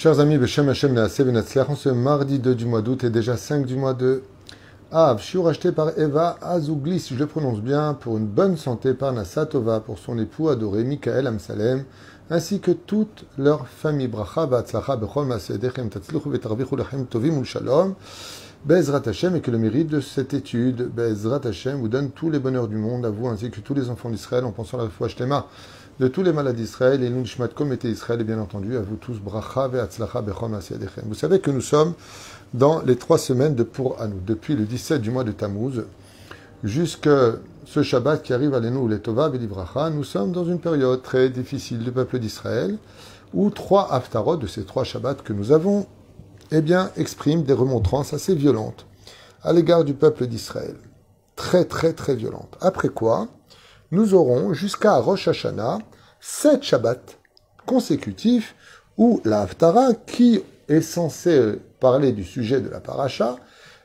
Chers amis, Beshem Hashem ce mardi 2 du mois d'août et déjà 5 du mois de Av, shiur acheté par Eva Azougli, si je le prononce bien, pour une bonne santé par Nasatova, pour son époux adoré Michael Amsalem, ainsi que toute leur famille. Bracha, Batzlacha, Bechol Masedechem, Tatzluchu, Vetarvichu, Lechem, Tovim, Shalom. Bezrat Hashem, et que le mérite de cette étude, Bezrat Hashem, vous donne tous les bonheurs du monde, à vous ainsi que tous les enfants d'Israël, en pensant à la foi Shtema de tous les malades d'Israël, et Nunishmat comme était Israël, et bien entendu, à vous tous, Bracha ve'atzlacha bechom. Vous savez que nous sommes dans les trois semaines de Pour Anou, depuis le 17 du mois de Tammuz, jusqu'à ce Shabbat qui arrive à l'Enou Letova Bracha, nous sommes dans une période très difficile du peuple d'Israël, où trois haftarot de ces trois Shabbats que nous avons, eh bien, expriment des remontrances assez violentes à l'égard du peuple d'Israël. Très, très, très violentes. Après quoi, nous aurons jusqu'à Rosh Hashanah sept Shabbats consécutifs où la qui est censée parler du sujet de la paracha,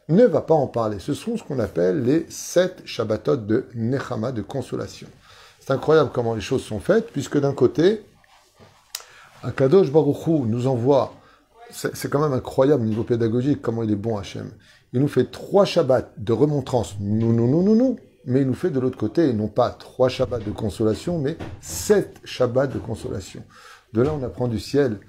ne va pas en parler. Ce sont ce qu'on appelle les sept Shabbatot de Nechama, de consolation. C'est incroyable comment les choses sont faites, puisque d'un côté, Akadosh Baruch Hu nous envoie, c'est quand même incroyable au niveau pédagogique comment il est bon Hachem. Il nous fait trois Shabbats de remontrance, nous, nous, nous, nous, nous, mais il nous fait de l'autre côté, non pas trois Shabbats de consolation, mais sept Shabbats de consolation. De là, on apprend du ciel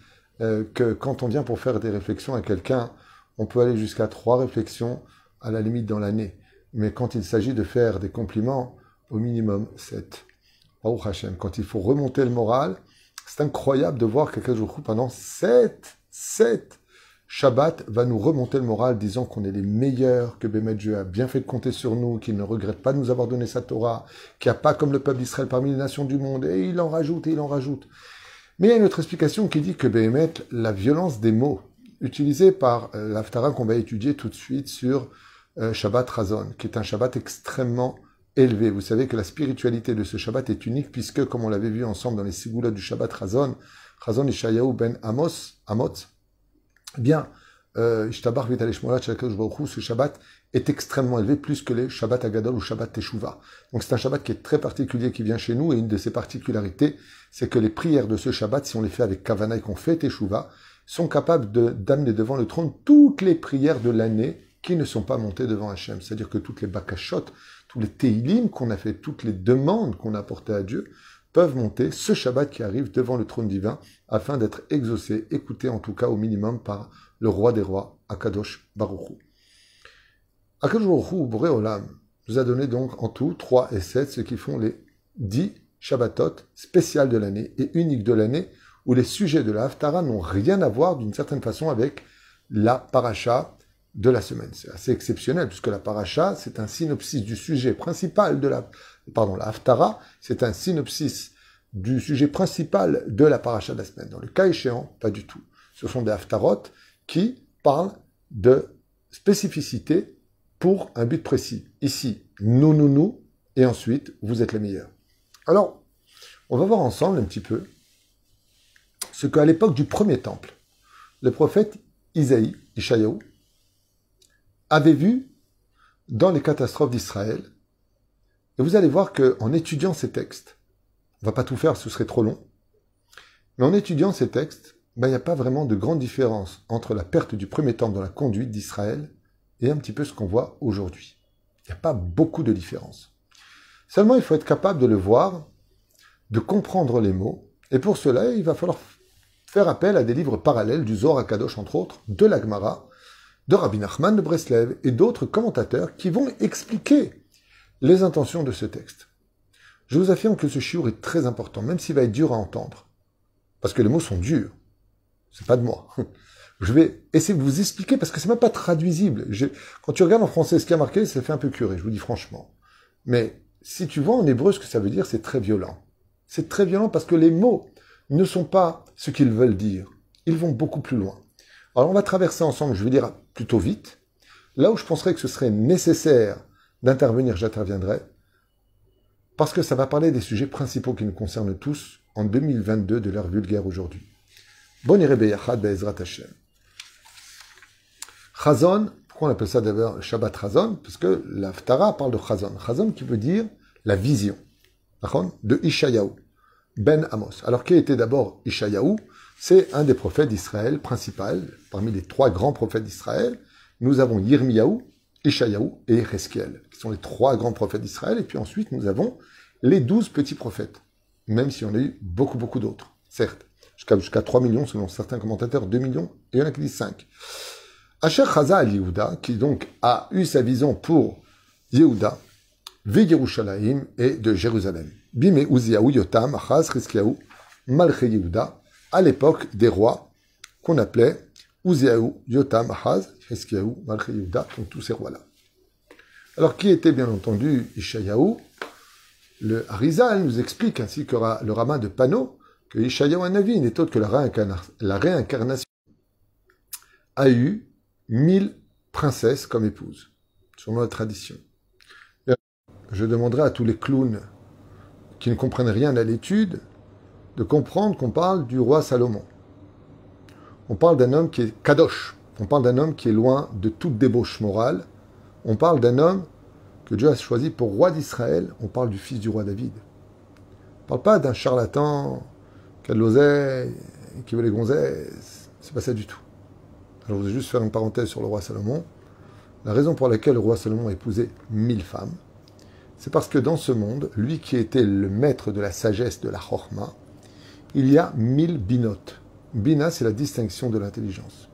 euh, que quand on vient pour faire des réflexions à quelqu'un, on peut aller jusqu'à trois réflexions à la limite dans l'année. Mais quand il s'agit de faire des compliments, au minimum sept. Baruch Hashem, quand il faut remonter le moral, c'est incroyable de voir quelqu'un jour pendant sept, sept Shabbat va nous remonter le moral, disant qu'on est les meilleurs, que Bémet a bien fait de compter sur nous, qu'il ne regrette pas de nous avoir donné sa Torah, qu'il n'y a pas comme le peuple d'Israël parmi les nations du monde, et il en rajoute et il en rajoute. Mais il y a une autre explication qui dit que Bémet, la violence des mots utilisés par euh, l'Aftara qu'on va étudier tout de suite sur euh, Shabbat Razon, qui est un Shabbat extrêmement élevé. Vous savez que la spiritualité de ce Shabbat est unique puisque, comme on l'avait vu ensemble dans les Sigoulas du Shabbat Razon, Razon Ishayahu ben Amos, Amot, bien, euh, ce Shabbat est extrêmement élevé, plus que les Shabbat Agadol ou Shabbat Teshuvah. Donc c'est un Shabbat qui est très particulier qui vient chez nous, et une de ses particularités, c'est que les prières de ce Shabbat, si on les fait avec Kavana et qu'on fait Teshuvah, sont capables d'amener devant le trône toutes les prières de l'année qui ne sont pas montées devant Hachem. C'est-à-dire que toutes les bakashot, tous les teilim qu'on a fait, toutes les demandes qu'on a apportées à Dieu, peuvent monter ce Shabbat qui arrive devant le trône divin afin d'être exaucé, écouté en tout cas au minimum par le roi des rois, Akadosh Baruchou. Akadosh Baruchou, Boré Olam, nous a donné donc en tout 3 et 7, ce qui font les 10 Shabbatot spéciales de l'année et uniques de l'année, où les sujets de la Haftara n'ont rien à voir d'une certaine façon avec la paracha de la semaine. C'est assez exceptionnel, puisque la paracha, c'est un synopsis du sujet principal de la pardon, la Haftara, c'est un synopsis du sujet principal de la paracha de la semaine. Dans le cas échéant, pas du tout. Ce sont des Haftarot qui parlent de spécificité pour un but précis. Ici, nous, nous, nous, et ensuite, vous êtes les meilleurs. Alors, on va voir ensemble un petit peu ce qu'à l'époque du premier temple, le prophète Isaïe, Ishayahu, avait vu dans les catastrophes d'Israël et vous allez voir qu'en étudiant ces textes, on va pas tout faire, ce serait trop long, mais en étudiant ces textes, ben, il n'y a pas vraiment de grande différence entre la perte du premier temple dans la conduite d'Israël et un petit peu ce qu'on voit aujourd'hui. Il n'y a pas beaucoup de différence. Seulement, il faut être capable de le voir, de comprendre les mots, et pour cela, il va falloir faire appel à des livres parallèles du Zohar Kadosh, entre autres, de l'Agmara, de Rabbi Nachman de Breslev et d'autres commentateurs qui vont expliquer les intentions de ce texte. Je vous affirme que ce chiour est très important, même s'il va être dur à entendre. Parce que les mots sont durs. C'est pas de moi. Je vais essayer de vous expliquer parce que c'est même pas traduisible. Quand tu regardes en français ce qui a marqué, ça fait un peu curé, je vous dis franchement. Mais si tu vois en hébreu ce que ça veut dire, c'est très violent. C'est très violent parce que les mots ne sont pas ce qu'ils veulent dire. Ils vont beaucoup plus loin. Alors on va traverser ensemble, je vais dire plutôt vite. Là où je penserais que ce serait nécessaire d'intervenir, j'interviendrai, parce que ça va parler des sujets principaux qui nous concernent tous en 2022 de l'ère vulgaire aujourd'hui. Bon Be'ezrat Hashem. Chazon, pourquoi on appelle ça d'abord Shabbat Chazon? Parce que l'Aftara parle de Chazon. Chazon qui veut dire la vision. De Ishayahu. ben Amos. Alors qui était d'abord Ishayahu? C'est un des prophètes d'Israël principal, parmi les trois grands prophètes d'Israël. Nous avons Yirmiyahu, Ishayahu et Ezekiel, qui sont les trois grands prophètes d'Israël. Et puis ensuite, nous avons les douze petits prophètes, même si on a eu beaucoup, beaucoup d'autres, certes. Jusqu'à jusqu'à 3 millions, selon certains commentateurs, 2 millions, et il y en a qui disent 5. Asher Chaza al Yehuda, qui donc a eu sa vision pour Yehuda, Yerushalayim et de Jérusalem. Bime Uziaou Yotam, Achaz, Rizkiaou, Malche Yehuda, à l'époque des rois qu'on appelait Uziaou, Yotam, Achaz, Rizkiaou, Malche Yehuda, donc tous ces rois-là. Alors qui était bien entendu Ishayahu Le Harizal nous explique, ainsi que le rabbin de Pano, que Ishayahu Anavi n'est autre que la, réincarnation a eu mille princesses comme épouses, selon la tradition. Je demanderai à tous les clowns qui ne comprennent rien à l'étude de comprendre qu'on parle du roi Salomon. On parle d'un homme qui est kadosh, on parle d'un homme qui est loin de toute débauche morale, on parle d'un homme que Dieu a choisi pour roi d'Israël, on parle du fils du roi David. On ne parle pas d'un charlatan qui a de l'oseille, qui veut les gonzesses, c'est pas ça du tout. Alors je vais juste faire une parenthèse sur le roi Salomon. La raison pour laquelle le roi Salomon a épousé mille femmes, c'est parce que dans ce monde, lui qui était le maître de la sagesse de la Chorma, il y a mille binotes. Bina, c'est la distinction de l'intelligence.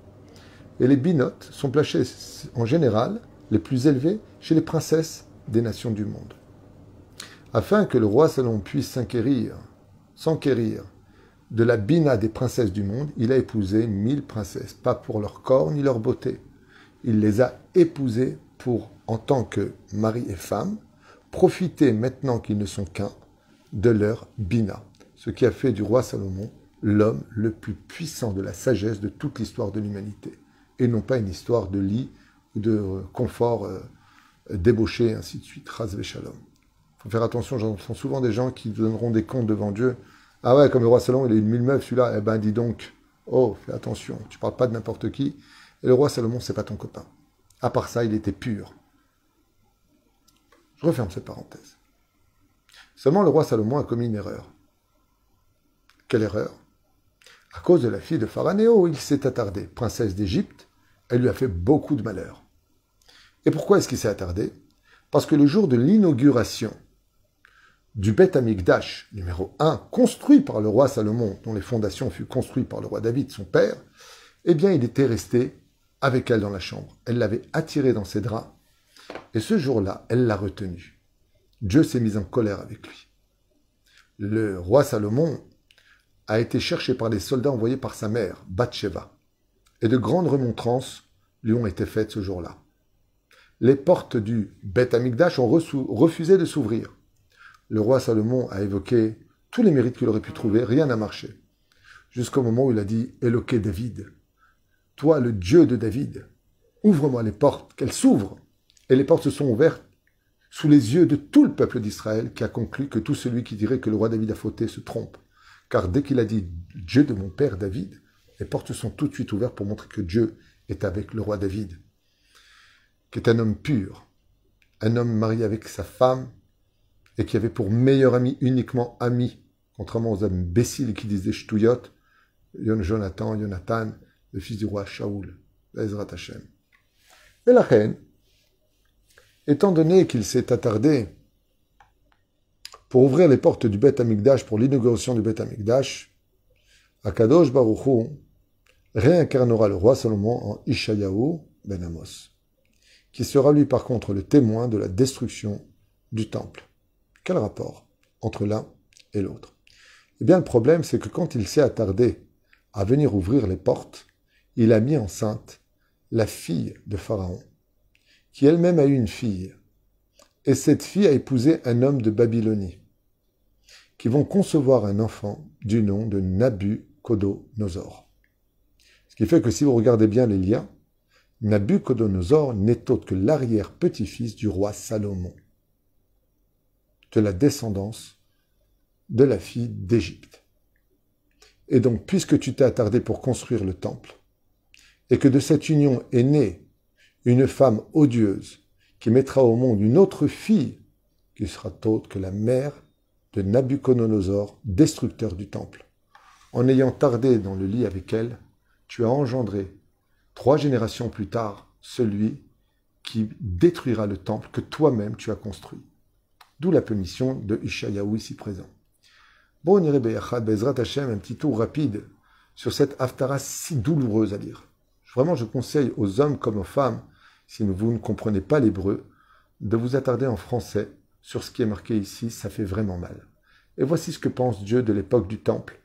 Et les binotes sont placés en général les plus élevés chez les princesses des nations du monde. Afin que le roi Salomon puisse s'enquérir, s'enquérir de la bina des princesses du monde, il a épousé mille princesses, pas pour leur corps ni leur beauté. Il les a épousées pour, en tant que mari et femme, profiter maintenant qu'ils ne sont qu'un de leur bina, ce qui a fait du roi Salomon l'homme le plus puissant de la sagesse de toute l'histoire de l'humanité, et non pas une histoire de lit de euh, confort euh, débauché, ainsi de suite. Ras shalom. Il faut faire attention, j'entends souvent des gens qui donneront des comptes devant Dieu. Ah ouais, comme le roi Salomon, il a eu mille meufs, celui-là, eh ben dis donc, oh, fais attention, tu parles pas de n'importe qui. Et le roi Salomon, c'est pas ton copain. À part ça, il était pur. Je referme cette parenthèse. Seulement le roi Salomon a commis une erreur. Quelle erreur? À cause de la fille de Pharanéo, il s'est attardé. Princesse d'Égypte, elle lui a fait beaucoup de malheur. Et pourquoi est-ce qu'il s'est attardé? Parce que le jour de l'inauguration du Beth Amikdash numéro 1, construit par le roi Salomon, dont les fondations furent construites par le roi David, son père, eh bien, il était resté avec elle dans la chambre. Elle l'avait attiré dans ses draps et ce jour-là, elle l'a retenu. Dieu s'est mis en colère avec lui. Le roi Salomon a été cherché par les soldats envoyés par sa mère, Bathsheba, et de grandes remontrances lui ont été faites ce jour-là. Les portes du Beth Amikdash ont refusé de s'ouvrir. Le roi Salomon a évoqué tous les mérites qu'il aurait pu trouver, rien n'a marché. Jusqu'au moment où il a dit Éloqué David, toi le Dieu de David, ouvre-moi les portes, qu'elles s'ouvrent et les portes se sont ouvertes sous les yeux de tout le peuple d'Israël qui a conclu que tout celui qui dirait que le roi David a fauté se trompe. Car dès qu'il a dit Dieu de mon père David, les portes sont tout de suite ouvertes pour montrer que Dieu est avec le roi David, qui est un homme pur, un homme marié avec sa femme et qui avait pour meilleur ami uniquement ami, contrairement aux imbéciles qui disaient Shtouyot, Jonathan, Jonathan, le fils du roi Shaoul, Ezrat Hashem. Et la reine, Étant donné qu'il s'est attardé pour ouvrir les portes du Beth Amikdash, pour l'inauguration du Beth Amikdash, Akadosh Baruchou réincarnera le roi Salomon en Ishayahu ben Amos, qui sera lui par contre le témoin de la destruction du temple. Quel rapport entre l'un et l'autre? Eh bien le problème c'est que quand il s'est attardé à venir ouvrir les portes, il a mis enceinte la fille de Pharaon, qui elle-même a eu une fille. Et cette fille a épousé un homme de Babylonie, qui vont concevoir un enfant du nom de Nabucodonosor. Qui fait que si vous regardez bien les liens, Nabucodonosor n'est autre que l'arrière-petit-fils du roi Salomon, de la descendance de la fille d'Égypte. Et donc, puisque tu t'es attardé pour construire le temple, et que de cette union est née une femme odieuse qui mettra au monde une autre fille qui sera autre que la mère de Nabucodonosor, destructeur du temple. En ayant tardé dans le lit avec elle, tu as engendré, trois générations plus tard, celui qui détruira le temple que toi-même tu as construit. D'où la punition de Ishayahu ici présent. Bon, on irait Bezrat Hashem, un petit tour rapide sur cette haftara si douloureuse à lire. Vraiment, je conseille aux hommes comme aux femmes, si vous ne comprenez pas l'hébreu, de vous attarder en français sur ce qui est marqué ici, ça fait vraiment mal. Et voici ce que pense Dieu de l'époque du temple.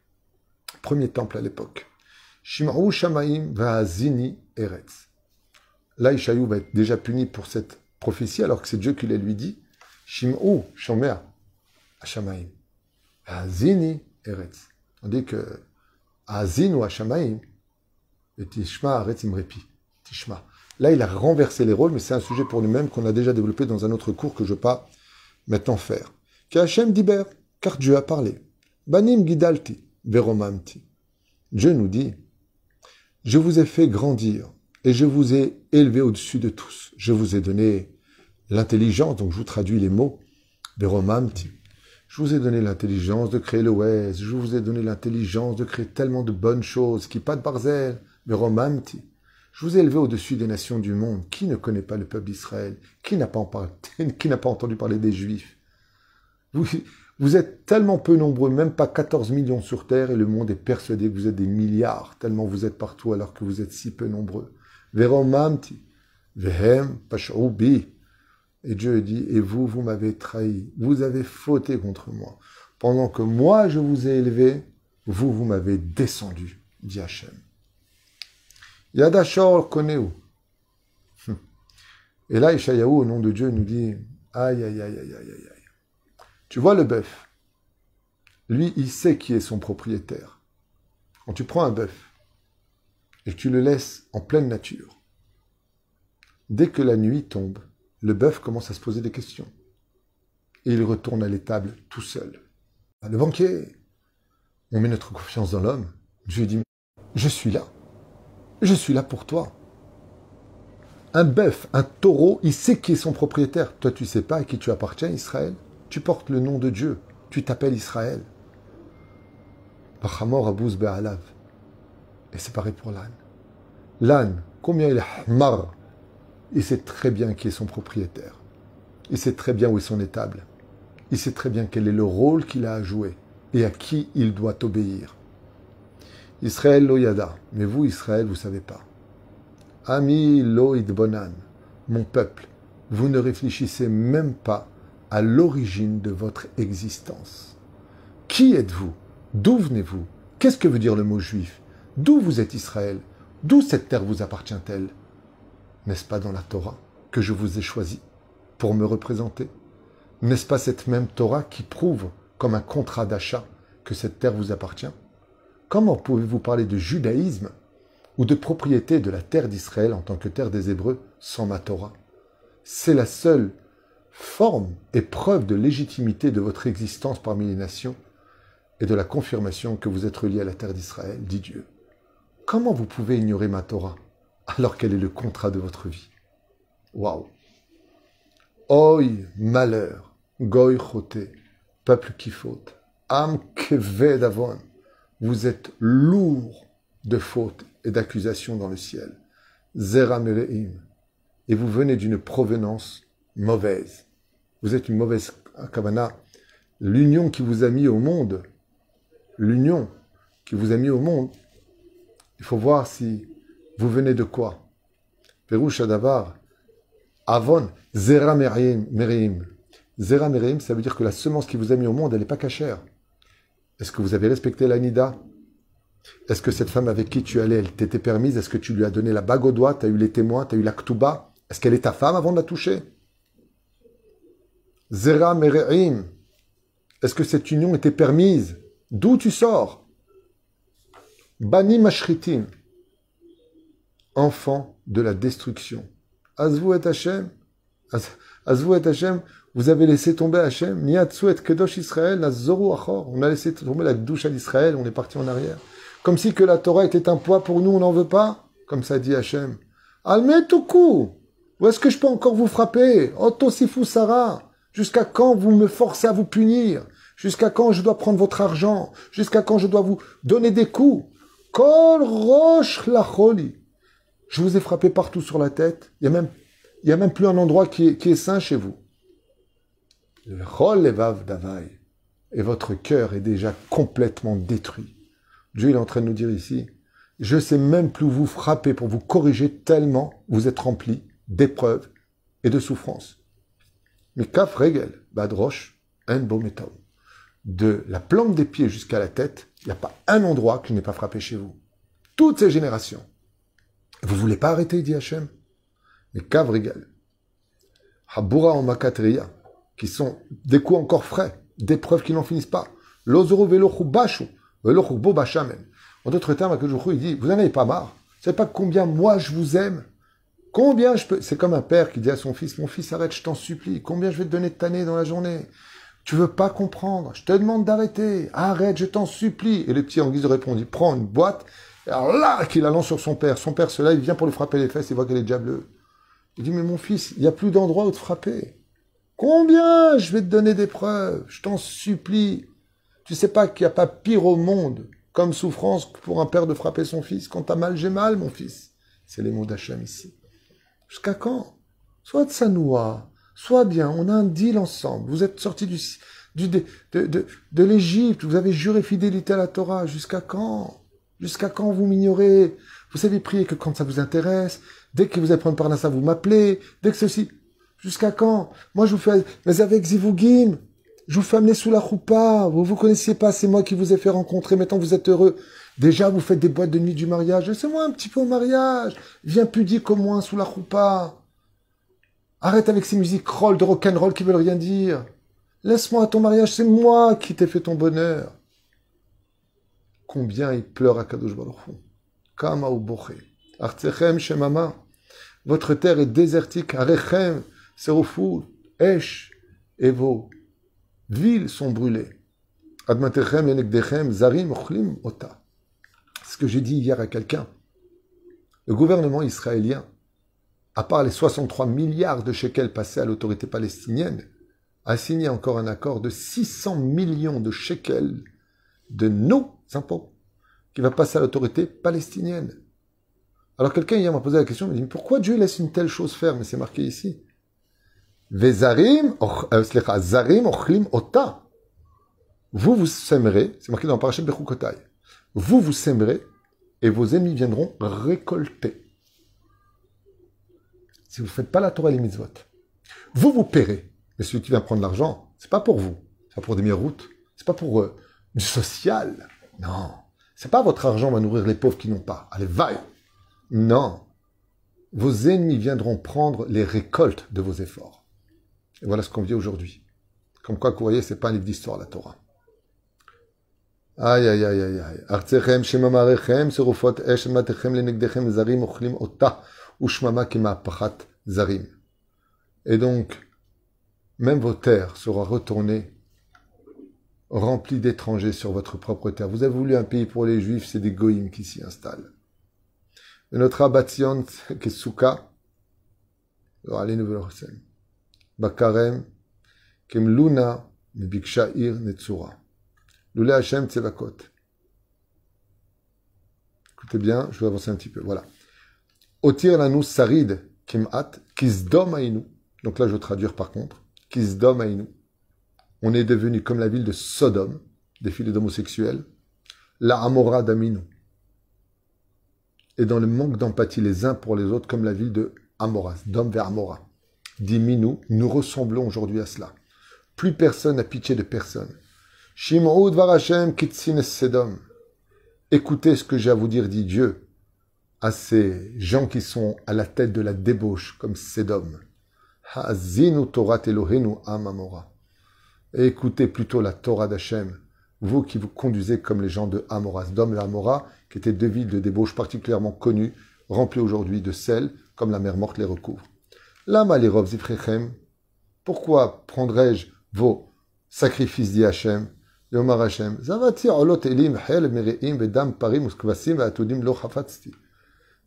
Premier temple à l'époque. Shim'u Shamaim Va'azini Eretz. Là, Ishaïou va être déjà puni pour cette prophétie, alors que c'est Dieu qui l'a lui dit. Shim'u Shomer Shamaim. Va'azini Eretz. Tandis que Azin ou Hashamaim, et Tishma Aretz Imrepi. Tishma. Là, il a renversé les rôles, mais c'est un sujet pour lui-même qu'on a déjà développé dans un autre cours que je ne vais pas maintenant faire. Hashem diber, car Dieu a parlé. Banim gidalti, veromamti. Dieu nous dit, je vous ai fait grandir et je vous ai élevé au-dessus de tous. Je vous ai donné l'intelligence, donc je vous traduis les mots, veromamti. Je vous ai donné l'intelligence de créer le West, je vous ai donné l'intelligence de créer tellement de bonnes choses, qui pas de barzel, veromamti. Je vous ai élevé au-dessus des nations du monde. Qui ne connaît pas le peuple d'Israël? Qui n'a pas, entendu parler des Juifs? Vous, êtes tellement peu nombreux, même pas 14 millions sur Terre, et le monde est persuadé que vous êtes des milliards, tellement vous êtes partout alors que vous êtes si peu nombreux. Vehem. Et Dieu dit, et vous, vous m'avez trahi, vous avez fauté contre moi. Pendant que moi, je vous ai élevé, vous, vous m'avez descendu, dit Hachem. Yadashor Koneu. Hum. Et là, Ishayahu, au nom de Dieu, nous dit Aïe, aïe, aïe, aïe, aïe, aïe. Tu vois le bœuf Lui, il sait qui est son propriétaire. Quand tu prends un bœuf et que tu le laisses en pleine nature, dès que la nuit tombe, le bœuf commence à se poser des questions. Et il retourne à l'étable tout seul. Le banquier, on met notre confiance dans l'homme. Dieu dit Je suis là. Je suis là pour toi. Un bœuf, un taureau, il sait qui est son propriétaire. Toi, tu sais pas à qui tu appartiens, Israël. Tu portes le nom de Dieu. Tu t'appelles Israël. Et c'est pareil pour l'âne. L'âne, combien il est mar Il sait très bien qui est son propriétaire. Il sait très bien où est son étable. Il sait très bien quel est le rôle qu'il a à jouer et à qui il doit obéir. Israël loyada. Mais vous, Israël, vous savez pas. Ami loïd bonan. Mon peuple, vous ne réfléchissez même pas à l'origine de votre existence. Qui êtes-vous? D'où venez-vous? Qu'est-ce que veut dire le mot juif? D'où vous êtes Israël? D'où cette terre vous appartient-elle? N'est-ce pas dans la Torah que je vous ai choisi pour me représenter? N'est-ce pas cette même Torah qui prouve, comme un contrat d'achat, que cette terre vous appartient? Comment pouvez-vous parler de judaïsme ou de propriété de la terre d'Israël en tant que terre des Hébreux sans ma Torah? C'est la seule forme et preuve de légitimité de votre existence parmi les nations et de la confirmation que vous êtes relié à la terre d'Israël, dit Dieu. Comment vous pouvez ignorer ma Torah alors qu'elle est le contrat de votre vie? Waouh Oi, malheur, goy choté, peuple qui faute, am keved avon, vous êtes lourd de fautes et d'accusations dans le ciel. Zeramereim. Et vous venez d'une provenance mauvaise. Vous êtes une mauvaise kavana. L'union qui vous a mis au monde, l'union qui vous a mis au monde, il faut voir si vous venez de quoi. Perouche Adavar, Avon, Zera Merim. Zera ça veut dire que la semence qui vous a mis au monde, elle n'est pas cachère. Est-ce que vous avez respecté la nida Est-ce que cette femme avec qui tu allais, elle t'était permise? Est-ce que tu lui as donné la bague au doigt Tu eu les témoins? Tu as eu l'aktuba Est-ce qu'elle est ta femme avant de la toucher? Zera Mere'im. Est-ce que cette union était permise? D'où tu sors? Bani Mashritim. Enfant de la destruction. Azvu et Hashem. Azvu et Hashem. Vous avez laissé tomber Hachem, Niatsuet Kedosh Israël. On a laissé tomber la douche à l'Israël, on est parti en arrière. Comme si que la Torah était un poids pour nous, on n'en veut pas? Comme ça dit Hachem. Almetoku. Où est-ce que je peux encore vous frapper? Otosifu Sarah. Jusqu'à quand vous me forcez à vous punir? Jusqu'à quand je dois prendre votre argent? Jusqu'à quand je dois vous donner des coups? Kol roche la Je vous ai frappé partout sur la tête. Il n'y a, même, plus un endroit qui est, sain chez vous. Et votre cœur est déjà complètement détruit. Dieu est en train de nous dire ici, je sais même plus vous frapper pour vous corriger tellement vous êtes rempli d'épreuves et de souffrances. Mais kaf regel, badroche, un beau métal. De la plante des pieds jusqu'à la tête, il n'y a pas un endroit je n'ai pas frappé chez vous. Toutes ces générations. Vous voulez pas arrêter, dit Hachem? Mais kav regel. Habura en makatriya, qui sont des coups encore frais, des preuves qui n'en finissent pas. L'ozoro velochu bashu, velochu En d'autres termes, il dit, vous n'en avez pas marre? Vous savez pas combien moi je vous aime? Combien je peux... C'est comme un père qui dit à son fils, mon fils, arrête, je t'en supplie. Combien je vais te donner de tanner dans la journée? Tu veux pas comprendre. Je te demande d'arrêter. Arrête, je t'en supplie. Et le petit, en guise de réponse, il prend une boîte. Alors là, qu'il la lance sur son père. Son père, cela, il vient pour lui frapper les fesses. Il voit qu'elle est déjà. Il dit, mais mon fils, il n'y a plus d'endroit où te frapper. Combien je vais te donner des preuves Je t'en supplie. Tu sais pas qu'il n'y a pas pire au monde comme souffrance pour un père de frapper son fils. Quand t'as mal, j'ai mal, mon fils. C'est les mots d'Hachem ici. Jusqu'à quand? Soit de Sanoua, soit bien, on a un deal ensemble. Vous êtes sortis du, de, de, l'Égypte, vous avez juré fidélité à la Torah. Jusqu'à quand? Jusqu'à quand vous m'ignorez? Vous savez prier que quand ça vous intéresse. Dès que vous allez prendre par ça, vous m'appelez. Dès que ceci... Jusqu'à quand? Moi, je vous fais, mais avec Zivugim, je vous fais amener sous la roupa. Vous vous connaissiez pas, c'est moi qui vous ai fait rencontrer. Maintenant, vous êtes heureux. Déjà, vous faites des boîtes de nuit du mariage. Laissez-moi un petit peu au mariage. Viens pudique au moins sous la roupa. Arrête avec ces musiques roll de rock'n'roll qui veulent rien dire. Laisse-moi à ton mariage, c'est moi qui t'ai fait ton bonheur. Combien il pleure à Kadosh Kama ou Artechem shemama. Votre terre est désertique. Arechem. Serofou, Esh et villes sont brûlées. Zarim, Ota. Ce que j'ai dit hier à quelqu'un. Le gouvernement israélien, à part les 63 milliards de shekels passés à l'autorité palestinienne, a signé encore un accord de 600 millions de shekels de nos impôts qui va passer à l'autorité palestinienne. Alors quelqu'un hier m'a posé la question, il m'a dit, pourquoi Dieu laisse une telle chose faire? Mais c'est marqué ici. Euh. Vous vous sèmerez, c'est marqué dans Parashat Bechukotai. Vous vous sèmerez et vos ennemis viendront récolter. Si vous ne faites pas la Torah et les mitzvot, vous vous paierez. Mais celui qui vient prendre l'argent, c'est pas pour vous. C'est pas pour des meilleures routes. C'est pas pour euh, du social. Non. C'est pas votre argent va nourrir les pauvres qui n'ont pas. Allez, vaille. Non. Vos ennemis viendront prendre les récoltes de vos efforts. Et voilà ce qu'on vit aujourd'hui. Comme quoi, vous voyez, c'est pas un livre d'histoire, la Torah. Aïe, aïe, aïe, aïe. Artechem, shemamarechem, serufot esh, matechem, lenegdechem, zarim, ochlim, ota, ushmama, kima, pachat, zarim. Et donc, même vos terres seront retournées remplies d'étrangers sur votre propre terre. Vous avez voulu un pays pour les juifs, c'est des goïms qui s'y installent. Et notre abattion, Kesuka, allez, nous Bakarem, Kemluna, Bikshair Netsura. Lule Hashem Tsevakot. Écoutez bien, je vais avancer un petit peu. Voilà. Otir sarid kimat kizdom ainu. Donc là, je vais traduire par contre. Kizdom ainu. On est devenu comme la ville de Sodome, des filles d'homosexuels. La Amora d'Aminu. Et dans le manque d'empathie les uns pour les autres, comme la ville de Amoras, d'homme vers Amora Minou, nous ressemblons aujourd'hui à cela. Plus personne n'a pitié de personne. Varashem Sedom. Écoutez ce que j'ai à vous dire, dit Dieu, à ces gens qui sont à la tête de la débauche, comme Sedom. Hazinu Torah Elohenu Amamora. Écoutez plutôt la Torah d'Hachem, vous qui vous conduisez comme les gens de Amoras, d'Om et Amora, qui étaient deux villes de débauche particulièrement connues, remplies aujourd'hui de sel, comme la mer morte les recouvre. Lama zifrechem. Pourquoi prendrais-je vos sacrifices dit Hachem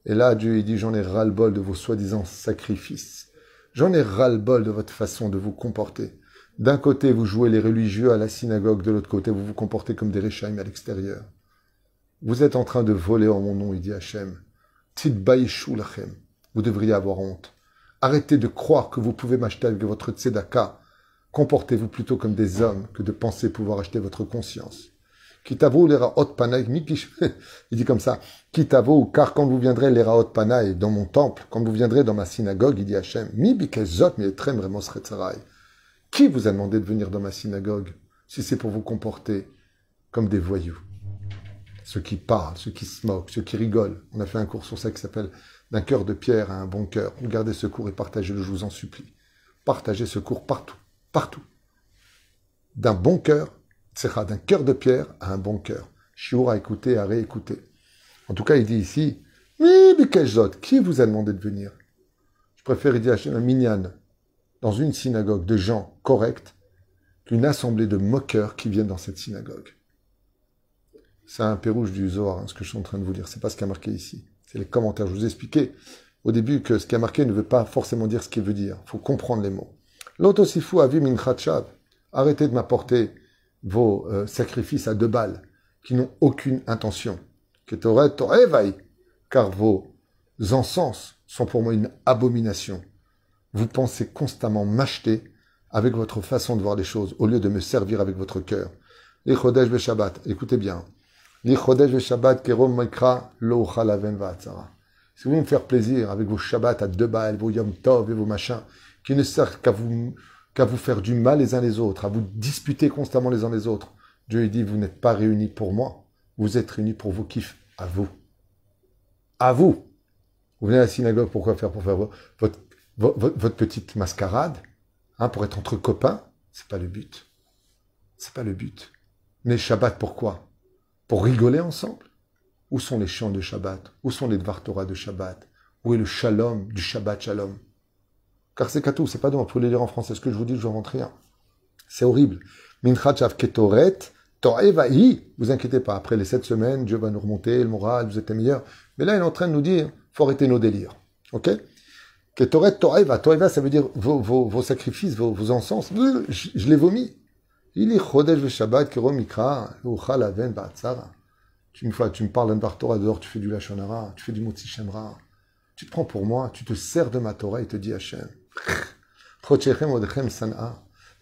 Et là, Dieu dit, j'en ai ras-le-bol de vos soi-disant sacrifices. J'en ai ras-le-bol de votre façon de vous comporter. D'un côté, vous jouez les religieux à la synagogue, de l'autre côté, vous vous comportez comme des Rechaim à l'extérieur. Vous êtes en train de voler en mon nom, il dit Hachem. Vous devriez avoir honte. Arrêtez de croire que vous pouvez m'acheter avec votre tzedaka. Comportez-vous plutôt comme des hommes que de penser pouvoir acheter votre conscience. Kitavo lera hot panaï, il dit comme ça. Kitavo, car quand vous viendrez lera hot panaï dans mon temple, quand vous viendrez dans ma synagogue, il dit Hachem, mi bikezot mi vraiment Qui vous a demandé de venir dans ma synagogue si c'est pour vous comporter comme des voyous? Ceux qui parlent, ceux qui se moquent, ceux qui rigolent. On a fait un cours sur ça qui s'appelle D'un cœur de pierre à un bon cœur. Regardez ce cours et partagez-le, je vous en supplie. Partagez ce cours partout, D'un bon cœur, d'un cœur de pierre à un bon cœur. Chiour à écouter, à réécouter. En tout cas, il dit ici, qui vous a demandé de venir? Je préfère dire un minyan dans une synagogue de gens corrects qu'une assemblée de moqueurs qui viennent dans cette synagogue. C'est un pérouge du Zohar, hein, ce que je suis en train de vous dire. C'est pas ce qui a marqué ici. C'est les commentaires. Je vous ai expliqué au début que ce qui a marqué ne veut pas forcément dire ce qu'il veut dire. Il faut comprendre les mots. L'autosifu avi min Arrêtez de m'apporter vos euh, sacrifices à deux balles qui n'ont aucune intention. Car vos encens sont pour moi une abomination. Vous pensez constamment m'acheter avec votre façon de voir les choses au lieu de me servir avec votre cœur. Les Chodesh Shabbat, écoutez bien. Si vous voulez me faire plaisir avec vos Shabbat à deux balles, vos Yom Tov et vos machins, qui ne servent qu'à vous, faire du mal les uns les autres, à vous disputer constamment les uns les autres, Dieu lui dit, vous n'êtes pas réunis pour moi, vous êtes réunis pour vos kiffs, à vous. À vous. Vous venez à la synagogue, pourquoi faire Pour faire votre, petite mascarade, hein, pour être entre copains, c'est pas le but. C'est pas le but. Mais Shabbat, pourquoi? Pour rigoler ensemble? Où sont les chants de Shabbat? Où sont les Dvar Torah de Shabbat? Où est le Shalom du Shabbat Shalom? Car c'est tout, c'est pas donc, vous pouvez les lire en français. Ce que je vous dis, je rentre rien. C'est horrible. Minchachav Ketoret, vous inquiétez pas, après les sept semaines, Dieu va nous remonter le moral, vous êtes les meilleurs. Mais là, il est en train de nous dire, faut arrêter nos délires. Ok? Ketoret, To'eva. To'eva, ça veut dire vos, sacrifices, vos, vos encens. Je, je les vomis. Il est Chodesh Shabbat, Kero Mikra, Aven, Ba'atzara. Une fois, tu me parles d'un Torah dehors, tu fais du Lachonara, tu fais du Motzi Shemra. Tu te prends pour moi, tu te sers de ma Torah et te dis Hachem.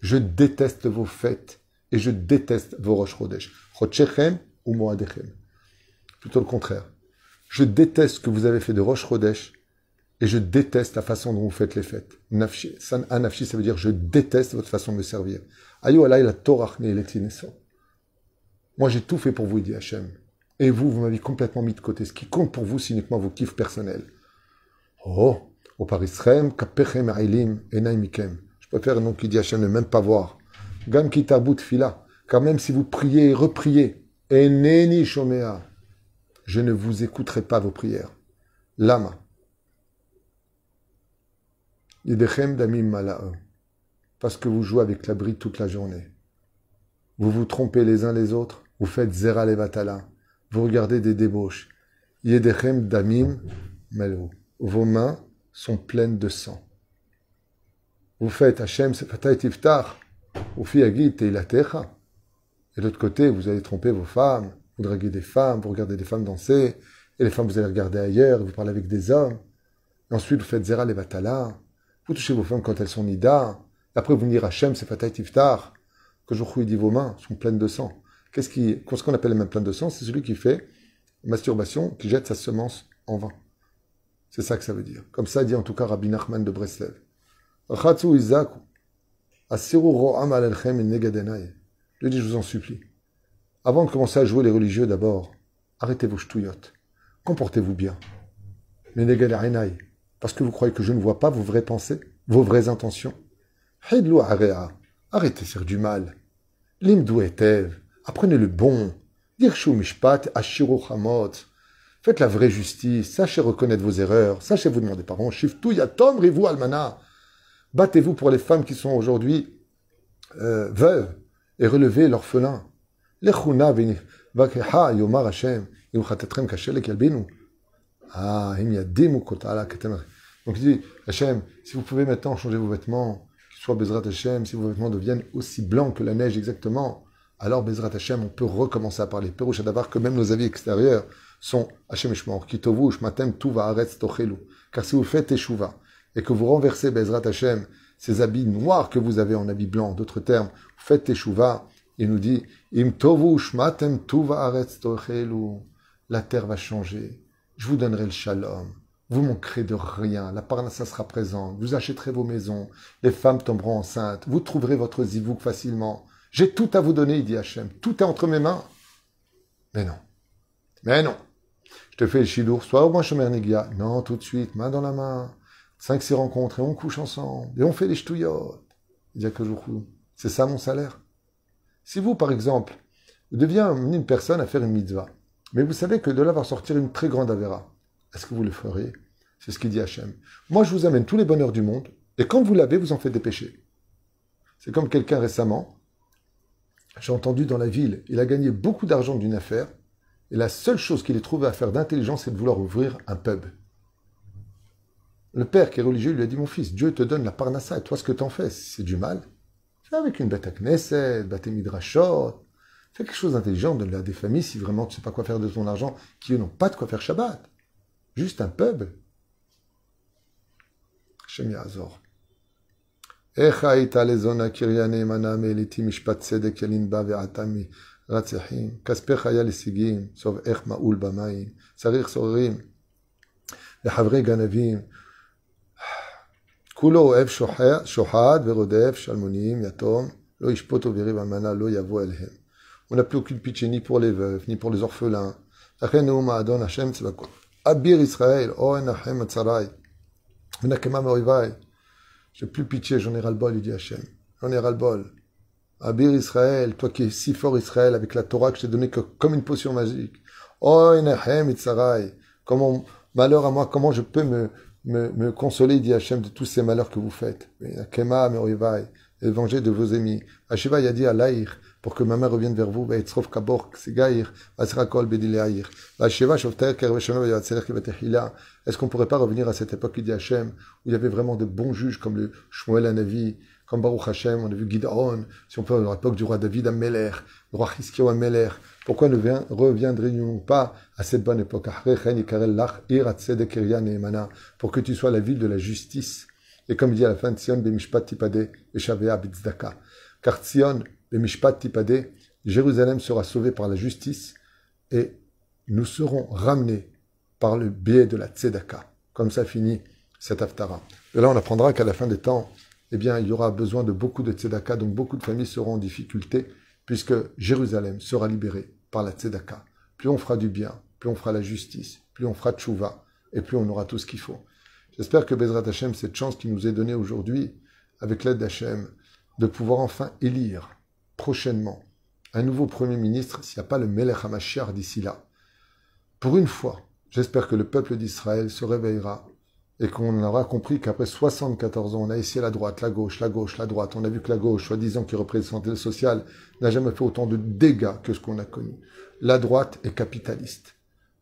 Je déteste vos fêtes et je déteste vos Rosh Chodesh. Ou Moadechem. Plutôt le contraire. Je déteste ce que vous avez fait de Rosh Chodesh et je déteste la façon dont vous faites les fêtes. Nafshi, ça veut dire je déteste votre façon de me servir. Moi, j'ai tout fait pour vous, dit Hachem. Et vous, vous m'avez complètement mis de côté. Ce qui compte pour vous, c'est uniquement vos kiffs personnels. Oh, au parisrem. Je préfère non qu'il dit Hachem ne même pas voir. Gam kitabut fila. Car même si vous priez et repriez, eneni shomea, je ne vous écouterai pas vos prières. Lama. Yidechem damim parce que vous jouez avec la bride toute la journée. Vous vous trompez les uns les autres, vous faites zera levatala, vous regardez des débauches. Yedechem damim. Vos mains sont pleines de sang. Vous faites Hachem sefatay tiftar, ou fiagit teilatecha. Et de l'autre côté, vous allez tromper vos femmes, vous draguez des femmes, vous regardez des femmes danser, et les femmes vous allez regarder ailleurs, vous parlez avec des hommes. Et ensuite, vous faites zera levatala. Vous touchez vos femmes quand elles sont nida. Après, vous venir Hachem, c'est Fatah Tiftar, que je dit vos mains sont pleines de sang. Qu'est-ce qu'on appelle les mains pleines de sang C'est celui qui fait masturbation, qui jette sa semence en vain. C'est ça que ça veut dire. Comme ça dit en tout cas Rabbi Nachman de Breslev. Je dis, je vous en supplie. Avant de commencer à jouer les religieux d'abord, arrêtez vos ch'touillottes. Comportez-vous bien. Parce que vous croyez que je ne vois pas vos vraies pensées, vos vraies intentions. Arrêtez de faire du mal. Limdou etev. Apprenez le bon. Dirshu mishpat ashiru. Faites la vraie justice. Sachez reconnaître vos erreurs. Sachez vous demander pardon. Shiftu yatom rivu almana. Battez-vous pour les femmes qui sont aujourd'hui euh, veuves et relevez l'orphelin. Lechuna vakeha yomar Hashem. Ah. Donc il dit, Hachem, si vous pouvez maintenant changer vos vêtements, soit Bezrat Hashem, si vos vêtements deviennent aussi blancs que la neige exactement, alors Bezrat Hashem, on peut recommencer à parler. Perouche d'avoir que même nos avis extérieurs sont Hashem Kitovu, Shmatem, Tuva, Aretz, Tochelu. Car si vous faites Teshuva et que vous renversez Bezrat Hashem, ces habits noirs que vous avez en habits blancs, d'autres termes, vous faites Teshuva, il nous dit, Im Tovu, Shmatem, Tuva, Aretz, Tochelu. La terre va changer. Je vous donnerai le shalom. Vous manquerez de rien. La parnassa sera présente. Vous achèterez vos maisons. Les femmes tomberont enceintes. Vous trouverez votre zivouk facilement. J'ai tout à vous donner, dit Hachem. Tout est entre mes mains. Mais non. Mais non. Je te fais le chidour. Soit au moins Shomer Negia. Non, tout de suite. Main dans la main. Cinq, six rencontres et on couche ensemble. Et on fait les ch'touillottes. Il dit que C'est ça mon salaire. Si vous, par exemple, amener une personne à faire une mitzvah, mais vous savez que de là va sortir une très grande avéra. Est-ce que vous le ferez? C'est ce qu'il dit Hachem. Moi, je vous amène tous les bonheurs du monde, et quand vous l'avez, vous en faites des péchés. C'est comme quelqu'un récemment, j'ai entendu dans la ville, il a gagné beaucoup d'argent d'une affaire, et la seule chose qu'il ait trouvé à faire d'intelligence, c'est de vouloir ouvrir un pub. Le père qui est religieux lui a dit, mon fils, Dieu te donne la parnassa, et toi, ce que t'en fais, c'est du mal. Fais avec une bête à Knesset, bête midrashot, fais quelque chose d'intelligent, donne-le à des familles si vraiment tu ne sais pas quoi faire de ton argent, qui n'ont pas de quoi faire Shabbat. Juste un pub. Hashem Yazor. איך היית לזונה קריה נאמנה מאליתי משפט צדק ילין בה ועתה מרצחים, כספך היה לשיגים, סוב איך מעול במים, צריך סוררים וחברי גנבים, כולו אוהב שוחד ורודף, שלמונים, יתום, לא ישפוט וריב אלמנה, לא יבוא אליהם. On n'a plus aucune pitié ni pour les veuves, ni pour les orphelins. לכן נאום האדון השם צבקות. Abir Israël, oh Enachem Atzarai, Menakema Morivai. J'ai plus pitié, j'en ai ras-le-bol, il dit Hachem. J'en ai ras-le-bol. Abir Israël, toi qui es si fort Israël, avec la Torah que je t'ai donnée comme une potion magique. Oh Enachem Atzarai. Comment, malheur à moi, comment je peux me, me, me consoler, dit Hachem, de tous ces malheurs que vous faites. Menakema Morivai. Évangile de vos ennemis. Hachem il a dit à l'Aïr, pour que ma mère revienne vers vous, est-ce qu'on pourrait pas revenir à cette époque d'Hachem, où il y avait vraiment de bons juges comme le Shmuel Anavi, comme Baruch Hashem, on a vu Gideon, si on peut, à l'époque du roi David Ameler, le roi Hiskio Ameler, pourquoi ne reviendrions-nous pas à cette bonne époque? Pour que tu sois la ville de la justice et comme il dit à la fin de Sion, Bemishpat Tipade, Eshavea Car Sion, le Mishpat Tipade, Jérusalem sera sauvée par la justice et nous serons ramenés par le biais de la Tzedaka. Comme ça finit cet Haftara. Et là, on apprendra qu'à la fin des temps, eh bien, il y aura besoin de beaucoup de Tzedaka, donc beaucoup de familles seront en difficulté, puisque Jérusalem sera libérée par la Tzedaka. Plus on fera du bien, plus on fera la justice, plus on fera Tchouva, et plus on aura tout ce qu'il faut. J'espère que Bezrat Hashem, cette chance qui nous est donnée aujourd'hui, avec l'aide d'Hachem, de pouvoir enfin élire prochainement un nouveau Premier ministre s'il n'y a pas le Melech HaMashiach d'ici là. Pour une fois, j'espère que le peuple d'Israël se réveillera et qu'on aura compris qu'après 74 ans, on a essayé la droite, la gauche, la gauche, la droite. On a vu que la gauche, soi-disant qui représentait le social, n'a jamais fait autant de dégâts que ce qu'on a connu. La droite est capitaliste.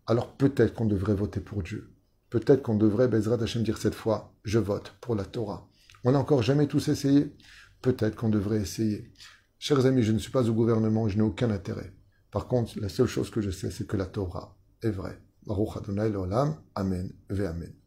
Alors peut-être qu'on devrait voter pour Dieu. Peut-être qu'on devrait, Bezrat Hashem, dire cette fois, je vote pour la Torah. On n'a encore jamais tous essayé. Peut-être qu'on devrait essayer. Chers amis, je ne suis pas au gouvernement, je n'ai aucun intérêt. Par contre, la seule chose que je sais, c'est que la Torah est vraie. Baruch Adonai Amen ve Amen.